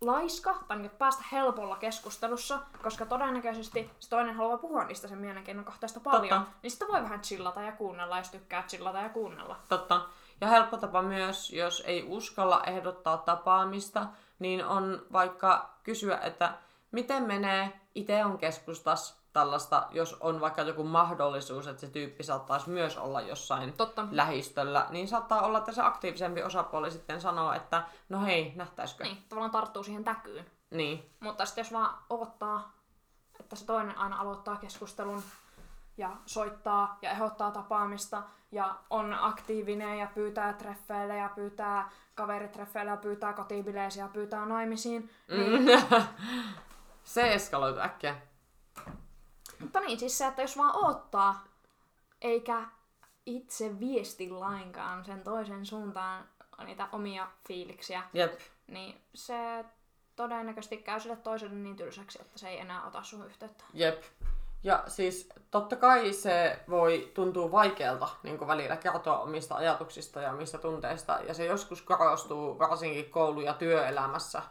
laiska, tai niin, päästä helpolla keskustelussa, koska todennäköisesti se toinen haluaa puhua niistä sen mielenkiinnon kohteesta paljon, Totta. niin sitten voi vähän chillata ja kuunnella, jos tykkää chillata ja kuunnella. Totta. Ja helppo tapa myös, jos ei uskalla ehdottaa tapaamista, niin on vaikka kysyä, että miten menee, itse on keskustas tällaista, jos on vaikka joku mahdollisuus, että se tyyppi saattaisi myös olla jossain Totta. lähistöllä, niin saattaa olla, että se aktiivisempi osapuoli sitten sanoo, että no hei, nähtäisikö? Niin, tavallaan tarttuu siihen täkyyn. Niin. Mutta sitten jos vaan odottaa, että se toinen aina aloittaa keskustelun ja soittaa ja ehdottaa tapaamista ja on aktiivinen ja pyytää treffeille ja pyytää kaveritreffeille ja pyytää kotibileisiä ja pyytää naimisiin. Niin, Mm. se eskaloitu äkkiä. Mutta niin, siis se, että jos vaan odottaa eikä itse viesti lainkaan sen toisen suuntaan niitä omia fiiliksiä, Jep. niin se todennäköisesti käy sille toiselle niin tylsäksi, että se ei enää ota sun yhteyttä. Jep. Ja siis totta kai se voi tuntua vaikealta niin välillä kertoa omista ajatuksista ja omista tunteista. Ja se joskus korostuu varsinkin koulu- ja työelämässä,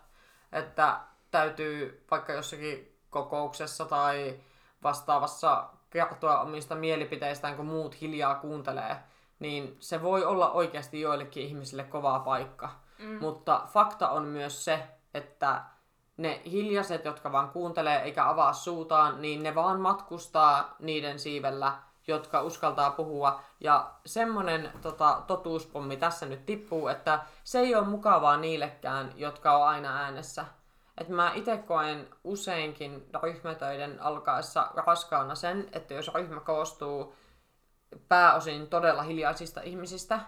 että täytyy vaikka jossakin kokouksessa tai vastaavassa kertoa omista mielipiteistään, kun muut hiljaa kuuntelee, niin se voi olla oikeasti joillekin ihmisille kova paikka. Mm. Mutta fakta on myös se, että ne hiljaiset, jotka vaan kuuntelee eikä avaa suutaan, niin ne vaan matkustaa niiden siivellä, jotka uskaltaa puhua. Ja semmonen tota, totuuspommi tässä nyt tippuu, että se ei ole mukavaa niillekään, jotka on aina äänessä. Et mä itse koen useinkin ryhmätöiden alkaessa raskaana sen, että jos ryhmä koostuu pääosin todella hiljaisista ihmisistä,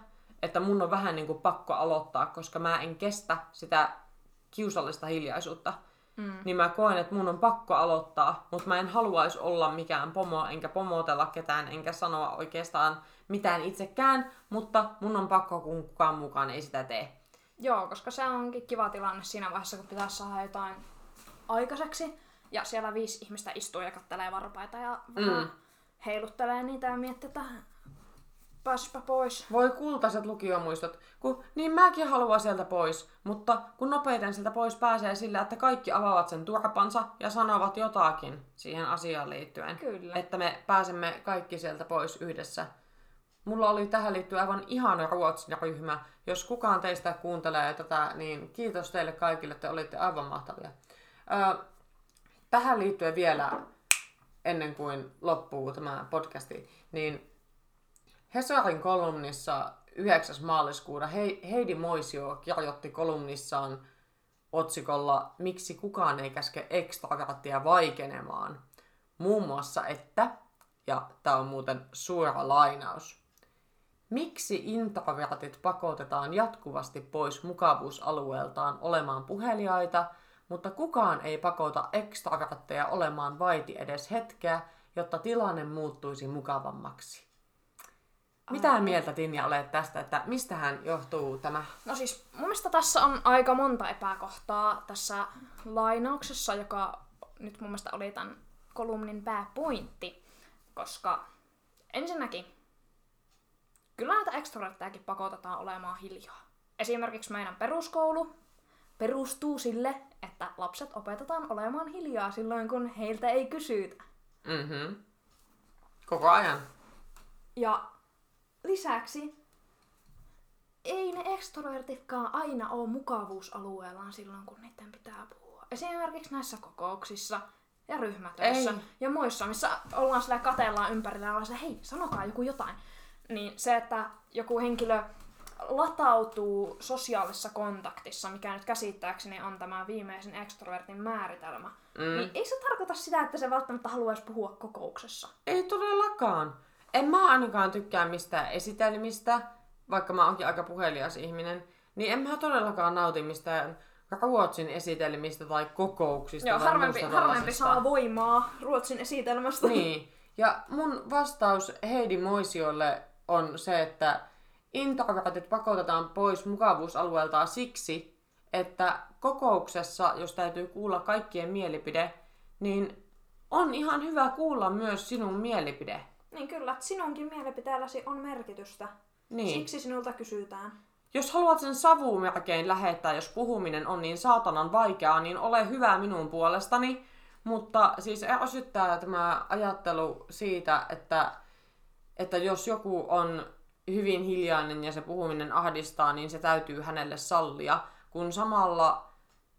että mun on vähän niin kuin pakko aloittaa, koska mä en kestä sitä kiusallista hiljaisuutta. Mm. Niin mä koen, että mun on pakko aloittaa, mutta mä en haluaisi olla mikään pomo, enkä pomotella ketään, enkä sanoa oikeastaan mitään itsekään, mutta mun on pakko, kun kukaan mukaan ei sitä tee. Joo, koska se onkin kiva tilanne siinä vaiheessa, kun pitäisi saada jotain aikaiseksi. Ja siellä viisi ihmistä istuu ja kattelee varpaita ja vähän Mm. heiluttelee niitä ja miettii, että pääsipä pois. Voi kultaiset lukiomuistot, kun niin mäkin haluan sieltä pois, mutta kun nopeiten sieltä pois pääsee sillä, että kaikki avaavat sen turpansa ja sanovat jotakin siihen asiaan liittyen. Kyllä. Että me pääsemme kaikki sieltä pois yhdessä. Mulla oli tähän liittyen aivan ihana Ruotsin ryhmä. Jos kukaan teistä kuuntelee tätä, niin kiitos teille kaikille, te olitte aivan mahtavia. Ö, tähän liittyen vielä, ennen kuin loppuu tämä podcasti, niin Hesarin kolumnissa 9. maaliskuuta Hei- Heidi Moisio kirjoitti kolumnissaan otsikolla Miksi kukaan ei käske ekstraverttia vaikenemaan. Muun muassa, että, ja tämä on muuten suora lainaus, Miksi introvertit pakotetaan jatkuvasti pois mukavuusalueeltaan olemaan puheliaita, mutta kukaan ei pakota ekstravertteja olemaan vaiti edes hetkeä, jotta tilanne muuttuisi mukavammaksi? Mitä mieltä Tinja olet tästä, että mistähän johtuu tämä? No siis mun mielestä tässä on aika monta epäkohtaa tässä lainauksessa, joka nyt mun mielestä oli tämän kolumnin pääpointti. Koska ensinnäkin, kyllä näitä ekstroverttejakin pakotetaan olemaan hiljaa. Esimerkiksi meidän peruskoulu perustuu sille, että lapset opetetaan olemaan hiljaa silloin, kun heiltä ei kysytä. Mhm. Koko ajan. Ja lisäksi ei ne ekstrovertitkaan aina ole mukavuusalueellaan silloin, kun niiden pitää puhua. Esimerkiksi näissä kokouksissa ja ryhmätöissä Ei. ja muissa, missä ollaan sillä katellaan ympärillä ja ollaan sillä, hei, sanokaa joku jotain. Niin se, että joku henkilö latautuu sosiaalisessa kontaktissa, mikä nyt käsittääkseni on tämä viimeisen ekstrovertin määritelmä, mm. niin ei se tarkoita sitä, että se välttämättä haluaisi puhua kokouksessa. Ei todellakaan. En mä ainakaan tykkää mistään esitelmistä, vaikka mä oonkin aika puhelias ihminen, niin en mä todellakaan nauti mistään Ruotsin esitelmistä tai kokouksista Joo, tai harvempi, harvempi saa voimaa Ruotsin esitelmästä. Niin. Ja mun vastaus Heidi Moisiolle on se, että introvertit pakotetaan pois mukavuusalueeltaan siksi, että kokouksessa, jos täytyy kuulla kaikkien mielipide, niin on ihan hyvä kuulla myös sinun mielipide. Niin kyllä, että sinunkin mielipiteelläsi on merkitystä. Niin. Siksi sinulta kysytään. Jos haluat sen savumerkein lähettää, jos puhuminen on niin saatanan vaikeaa, niin ole hyvä minun puolestani. Mutta siis ärsyttää tämä ajattelu siitä, että, että jos joku on hyvin hiljainen ja se puhuminen ahdistaa, niin se täytyy hänelle sallia. Kun samalla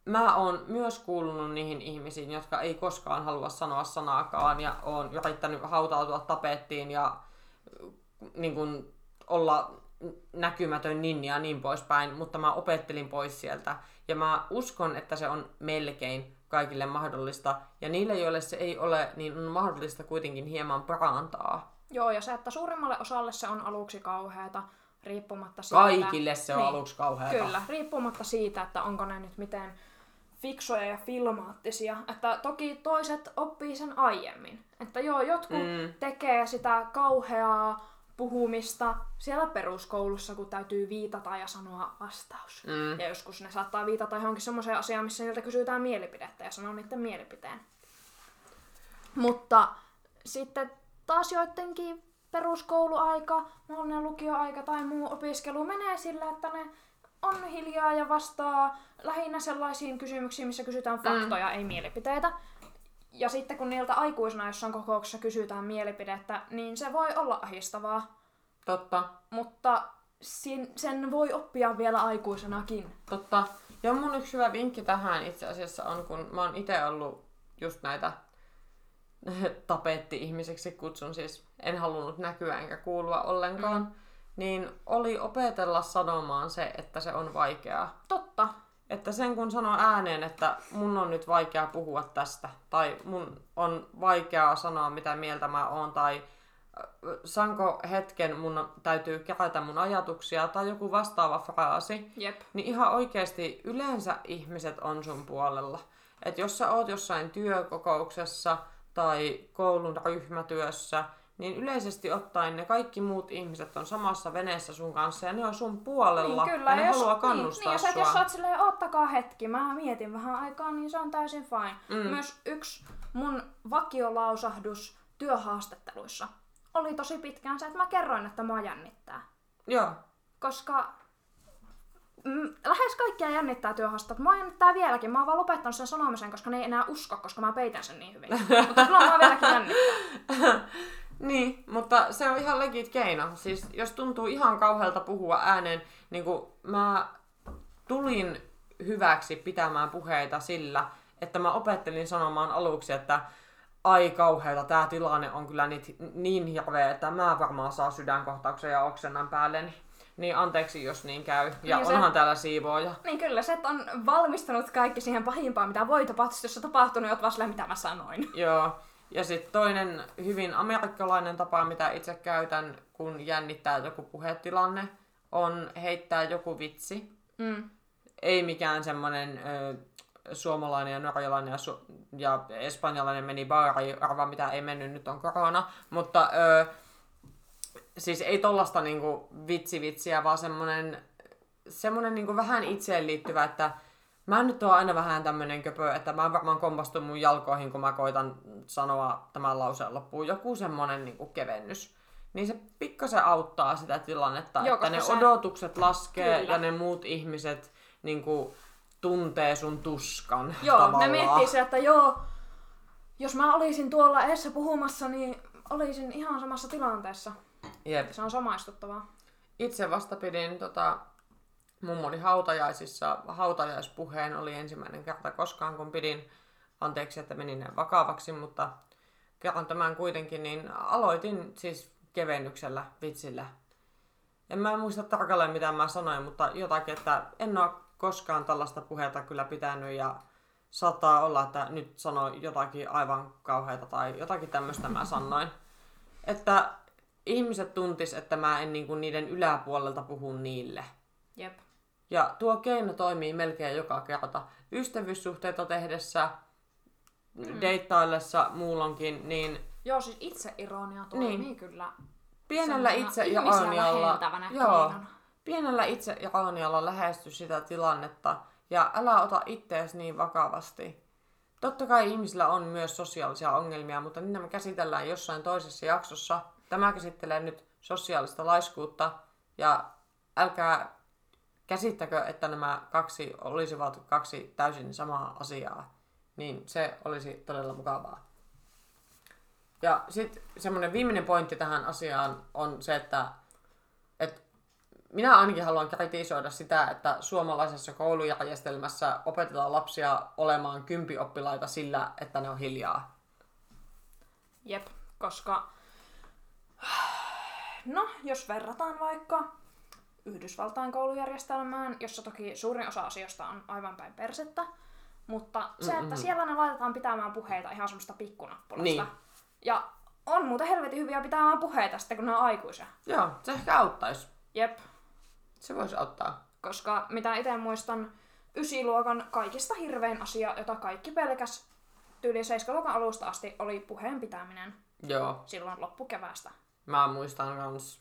mä oon myös kuulunut niihin ihmisiin, jotka ei koskaan halua sanoa sanaakaan ja on yrittänyt hautautua tapettiin ja niin kuin, olla näkymätön ninja ja niin poispäin, mutta mä opettelin pois sieltä. Ja mä uskon, että se on melkein kaikille mahdollista. Ja niille, joille se ei ole, niin on mahdollista kuitenkin hieman parantaa. Joo, ja se, että suurimmalle osalle se on aluksi kauheata, riippumatta siitä... Kaikille se on Niin. aluksi kauheata. Kyllä, riippumatta siitä, että onko ne nyt miten fiksoja ja filmaattisia. Että toki toiset oppii sen aiemmin. Että joo, jotkut Mm. tekee sitä kauheaa puhumista siellä peruskoulussa, kun täytyy viitata ja sanoa vastaus. Mm. Ja joskus ne saattaa viitata johonkin semmoiseen asiaan, missä niiltä kysytään mielipidettä ja sanoo niiden mielipiteen. Mutta sitten taas joidenkin peruskouluaika, mahdollinen lukioaika tai muu opiskelu menee sillä, että ne on hiljaa ja vastaa lähinnä sellaisiin kysymyksiin, missä kysytään faktoja, mm. ei mielipiteitä. Ja sitten kun niiltä aikuisena jossain kokouksessa kysytään mielipidettä, niin se voi olla ahistavaa. Totta, Mutta sin- sen voi oppia vielä aikuisenakin. totta. Ja mun yksi hyvä vinkki tähän itse asiassa on, kun mä oon itse ollut just näitä tapetti-ihmiseksi kutsun, siis en halunnut näkyä enkä kuulua ollenkaan, mm. niin oli opetella sanomaan se, että se on vaikeaa. Totta. Että sen kun sanoo ääneen, että mun on nyt vaikea puhua tästä, tai mun on vaikeaa sanoa mitä mieltä mä oon, tai sanko hetken mun täytyy kerätä mun ajatuksia, tai joku vastaava fraasi, Jep. niin ihan oikeasti yleensä ihmiset on sun puolella. että jos sä oot jossain työkokouksessa tai koulun ryhmätyössä, niin yleisesti ottaen ne kaikki muut ihmiset on samassa veneessä sun kanssa ja ne on sun puolella Niin, kyllä. ja ne jos, haluaa niin, kannustaa niin, sä, sua. jos sä oot silleen, ottakaa hetki, mä mietin vähän aikaa, niin se on täysin fine. Mm. Myös yksi mun vakiolausahdus työhaastatteluissa oli tosi pitkään se, että mä kerroin, että mua jännittää. Joo, Koska mm, lähes kaikkia jännittää työhaastattelut. Mua jännittää vieläkin. Mä oon vaan lopettanut sen sanomisen, koska ne ei enää usko, koska mä peitän sen niin hyvin. Mutta kyllä mua vieläkin jännittää. Niin, mutta se on ihan legit keino. Siis jos tuntuu ihan kauhealta puhua ääneen, niin kuin mä tulin hyväksi pitämään puheita sillä, että mä opettelin sanomaan aluksi, että ai kauheata, tämä tilanne on kyllä niin, niin hirveä, että mä varmaan saa sydänkohtauksen ja oksennan päälleni. Niin anteeksi, jos niin käy. Ja Niin se- onhan täällä siivooja. Niin kyllä, se on valmistanut kaikki siihen pahimpaan, mitä voi tapahtua, jos se tapahtuu, niin oot vaan silleen, mitä mä sanoin. Joo. Ja sitten toinen hyvin amerikkalainen tapa, mitä itse käytän, kun jännittää joku puhetilanne, on heittää joku vitsi. Mm. Ei mikään semmonen ö, suomalainen ja norjalainen ja, su- ja espanjalainen meni baari, arva mitä ei mennyt, nyt on korona. Mutta ö, siis ei tollasta niinku vitsivitsiä, vaan semmonen, semmonen niinku vähän itseen liittyvä, että mä nyt oon aina vähän tämmönen köpö, että mä varmaan kompastun mun jalkoihin, kun mä koitan sanoa tämän lauseen loppuun. Joku semmonen niinku kevennys. Niin se pikkasen auttaa sitä tilannetta, Joo, että ne se- odotukset laskee Kyllä. ja ne muut ihmiset niinku tuntee sun tuskan Joo, tavallaan. ne miettii se, että joo, jos mä olisin tuolla eessä puhumassa, niin olisin ihan samassa tilanteessa. Jep. Se on samaistuttavaa. Itse vasta pidin tota, mummoni hautajaisissa, hautajaispuheen oli ensimmäinen kerta koskaan, kun pidin, anteeksi, että meni näin vakavaksi, mutta kerron tämän kuitenkin, niin aloitin siis kevennyksellä, vitsillä. En mä muista tarkalleen mitä mä sanoin, mutta jotakin, että en ole koskaan tällaista puhetta kyllä pitänyt ja saattaa olla, että nyt sanoin jotakin aivan kauheata tai jotakin tämmöistä mä sanoin. Että ihmiset tuntis, että mä en niinku niiden yläpuolelta puhu niille. Jep. Ja tuo keino toimii melkein joka kerta. Ystävyyssuhteita tehdessä, mm. deittaillessa muulonkin, niin Joo, siis itseironia toimii niin. kyllä. Pienellä itse ironialla, joo, pienellä itse ironialla lähesty sitä tilannetta ja älä ota itseäsi niin vakavasti. Totta kai ihmisillä on myös sosiaalisia ongelmia, mutta niitä me käsitellään jossain toisessa jaksossa. Tämä käsittelee nyt sosiaalista laiskuutta ja älkää käsittäkö, että nämä kaksi olisivat kaksi täysin samaa asiaa. Niin se olisi todella mukavaa. Ja sitten semmoinen viimeinen pointti tähän asiaan on se, että, että minä ainakin haluan kritisoida sitä, että suomalaisessa koulujärjestelmässä opetetaan lapsia olemaan kympioppilaita sillä, että ne on hiljaa. Jep, koska no, jos verrataan vaikka Yhdysvaltain koulujärjestelmään, jossa toki suurin osa asioista on aivan päin persettä, mutta se, että siellä ne laitetaan pitämään puheita ihan semmoista pikkunappulasta. Niin. Ja on muuten helvetin hyviä pitämään puheita sitten, kun ne on aikuisia. Joo, se ehkä auttaisi. Jep. Se voisi auttaa. Koska mitä itse muistan, ysiluokan kaikista hirvein asia, jota kaikki pelkäs tyyli 7 luokan alusta asti, oli puheen pitäminen. Joo. Silloin loppukeväästä. Mä muistan kans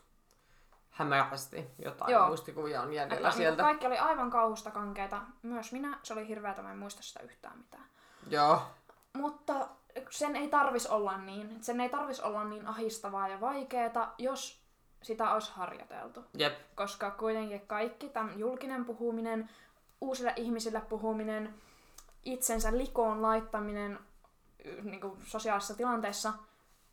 hämärästi jotain Joo. muistikuvia on jäljellä että sieltä. Kaikki oli aivan kauhusta kankeita. Myös minä. Se oli hirveä, mä en muista sitä yhtään mitään. Joo. Mutta sen ei tarvis olla niin. Sen ei tarvis olla niin ahistavaa ja vaikeeta, jos sitä olisi harjoiteltu. Jep. Koska kuitenkin kaikki tämän julkinen puhuminen, uusille ihmisille puhuminen, itsensä likoon laittaminen niin kuin sosiaalisessa tilanteessa,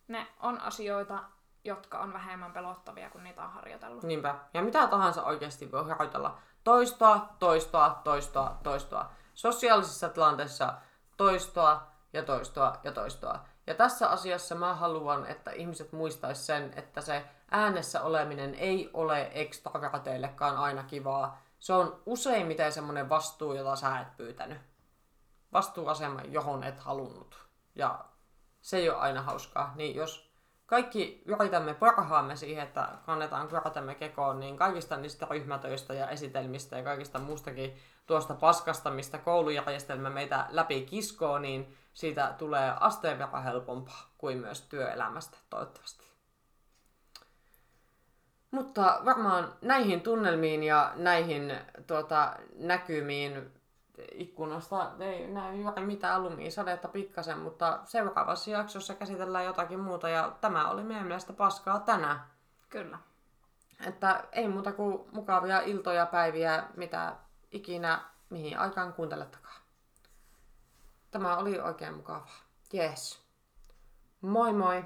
ne on asioita, jotka on vähemmän pelottavia, kun niitä on harjoitellut. Niinpä. Ja mitä tahansa oikeasti voi harjoitella. Toistoa, toistoa, toistoa, toistoa. Sosiaalisissa tilanteissa toistoa ja toistoa ja toistoa. Ja tässä asiassa mä haluan, että ihmiset muistais sen, että se äänessä oleminen ei ole ekstrakrateillekaan aina kivaa. Se on useimmiten semmoinen vastuu, jota sä et pyytänyt. Vastuuasema, johon et halunnut. Ja se ei ole aina hauskaa. Niin jos kaikki yritämme parhaamme siihen, että kannetaan kortemme kekoon, niin kaikista niistä ryhmätöistä ja esitelmistä ja kaikista muustakin tuosta paskasta, mistä koulujärjestelmä meitä läpi kiskoo, niin siitä tulee asteen verran helpompaa kuin myös työelämästä toivottavasti. Mutta varmaan näihin tunnelmiin ja näihin tuota, näkymiin ikkunasta ei näy juuri mitään lumisadetta pikkasen, mutta seuraavassa jaksossa käsitellään jotakin muuta ja tämä oli meidän mielestä paskaa tänään. Kyllä. Että ei muuta kuin mukavia iltoja, päiviä, mitä ikinä, mihin aikaan kuuntelettakaan. Tämä oli oikein mukavaa. Yes. Moi moi!